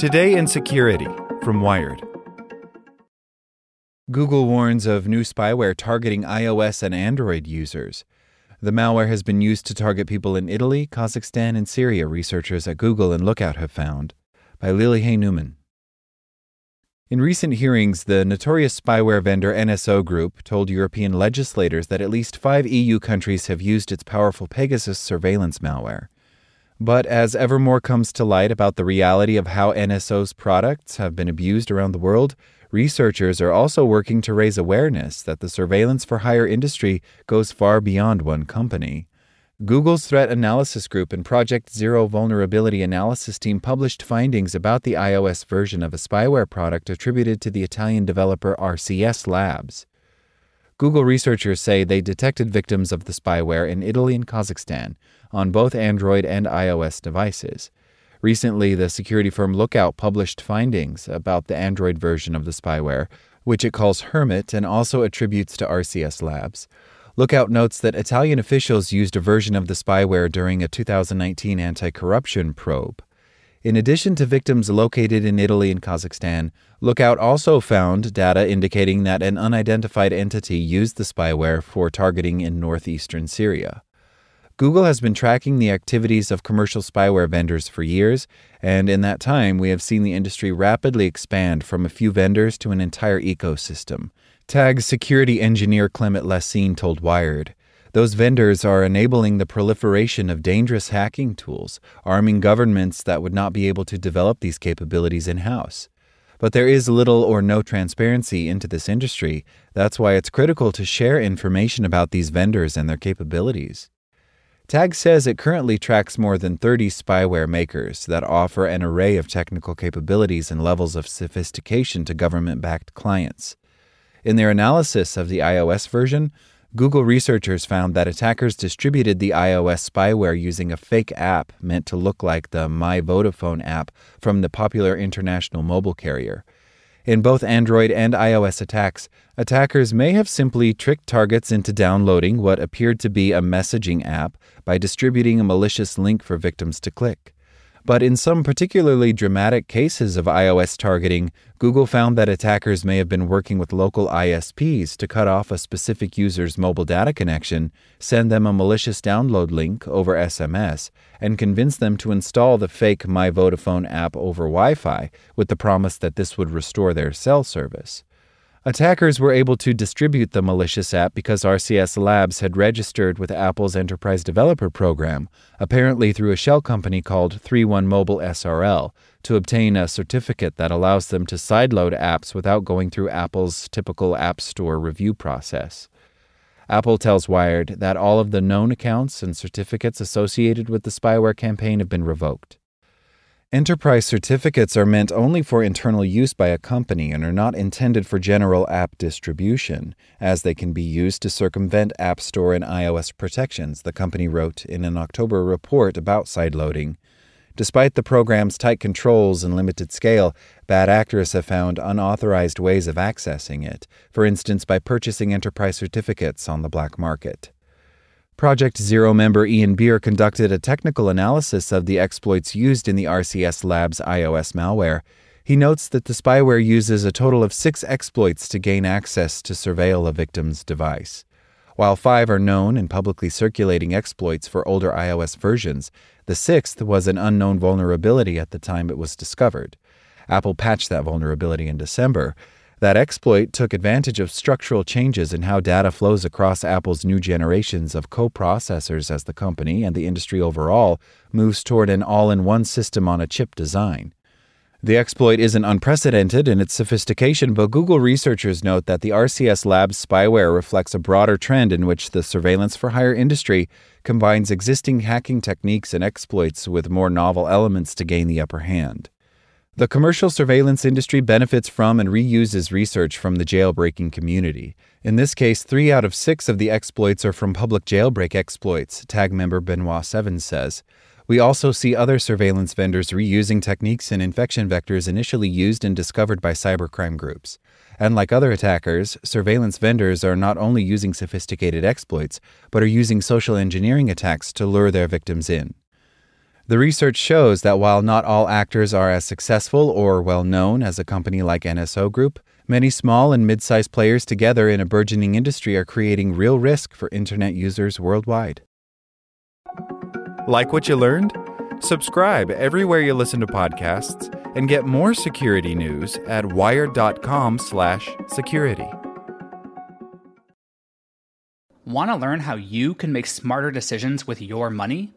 Today in Security from Wired. Google warns of new spyware targeting iOS and Android users. The malware has been used to target people in Italy, Kazakhstan, and Syria, researchers at Google and Lookout have found. By Lily Hay Newman. In recent hearings, the notorious spyware vendor NSO Group told European legislators that at least five EU countries have used its powerful Pegasus surveillance malware. But as ever more comes to light about the reality of how NSO's products have been abused around the world, researchers are also working to raise awareness that the surveillance for hire industry goes far beyond one company. Google's threat analysis group and Project Zero vulnerability analysis team published findings about the iOS version of a spyware product attributed to the Italian developer RCS Labs. Google researchers say they detected victims of the spyware in Italy and Kazakhstan on both Android and iOS devices. Recently, the security firm Lookout published findings about the Android version of the spyware, which it calls Hermit and also attributes to RCS Labs. Lookout notes that Italian officials used a version of the spyware during a 2019 anti corruption probe. In addition to victims located in Italy and Kazakhstan, Lookout also found data indicating that an unidentified entity used the spyware for targeting in northeastern Syria. Google has been tracking the activities of commercial spyware vendors for years, and in that time, we have seen the industry rapidly expand from a few vendors to an entire ecosystem. TAG security engineer Clement Lecigne told Wired. Those vendors are enabling the proliferation of dangerous hacking tools, arming governments that would not be able to develop these capabilities in house. But there is little or no transparency into this industry. That's why it's critical to share information about these vendors and their capabilities. TAG says it currently tracks more than 30 spyware makers that offer an array of technical capabilities and levels of sophistication to government backed clients. In their analysis of the iOS version, Google researchers found that attackers distributed the iOS spyware using a fake app meant to look like the My Vodafone app from the popular international mobile carrier. In both Android and iOS attacks, attackers may have simply tricked targets into downloading what appeared to be a messaging app by distributing a malicious link for victims to click. But in some particularly dramatic cases of iOS targeting, Google found that attackers may have been working with local ISPs to cut off a specific user's mobile data connection, send them a malicious download link over SMS, and convince them to install the fake My Vodafone app over Wi Fi with the promise that this would restore their cell service. Attackers were able to distribute the malicious app because RCS Labs had registered with Apple's Enterprise Developer Program, apparently through a shell company called 31 Mobile SRL, to obtain a certificate that allows them to sideload apps without going through Apple's typical App Store review process. Apple tells Wired that all of the known accounts and certificates associated with the spyware campaign have been revoked. Enterprise certificates are meant only for internal use by a company and are not intended for general app distribution, as they can be used to circumvent App Store and iOS protections, the company wrote in an October report about sideloading. Despite the program's tight controls and limited scale, bad actors have found unauthorized ways of accessing it, for instance, by purchasing enterprise certificates on the black market. Project Zero member Ian Beer conducted a technical analysis of the exploits used in the RCS Labs iOS malware. He notes that the spyware uses a total of six exploits to gain access to surveil a victim's device. While five are known and publicly circulating exploits for older iOS versions, the sixth was an unknown vulnerability at the time it was discovered. Apple patched that vulnerability in December, that exploit took advantage of structural changes in how data flows across Apple's new generations of coprocessors as the company and the industry overall moves toward an all in one system on a chip design. The exploit isn't unprecedented in its sophistication, but Google researchers note that the RCS Labs spyware reflects a broader trend in which the surveillance for hire industry combines existing hacking techniques and exploits with more novel elements to gain the upper hand. The commercial surveillance industry benefits from and reuses research from the jailbreaking community. In this case, three out of six of the exploits are from public jailbreak exploits, tag member Benoit Sevens says. We also see other surveillance vendors reusing techniques and infection vectors initially used and discovered by cybercrime groups. And like other attackers, surveillance vendors are not only using sophisticated exploits, but are using social engineering attacks to lure their victims in. The research shows that while not all actors are as successful or well known as a company like NSO Group, many small and mid sized players together in a burgeoning industry are creating real risk for Internet users worldwide. Like what you learned? Subscribe everywhere you listen to podcasts and get more security news at wired.com/security. Want to learn how you can make smarter decisions with your money?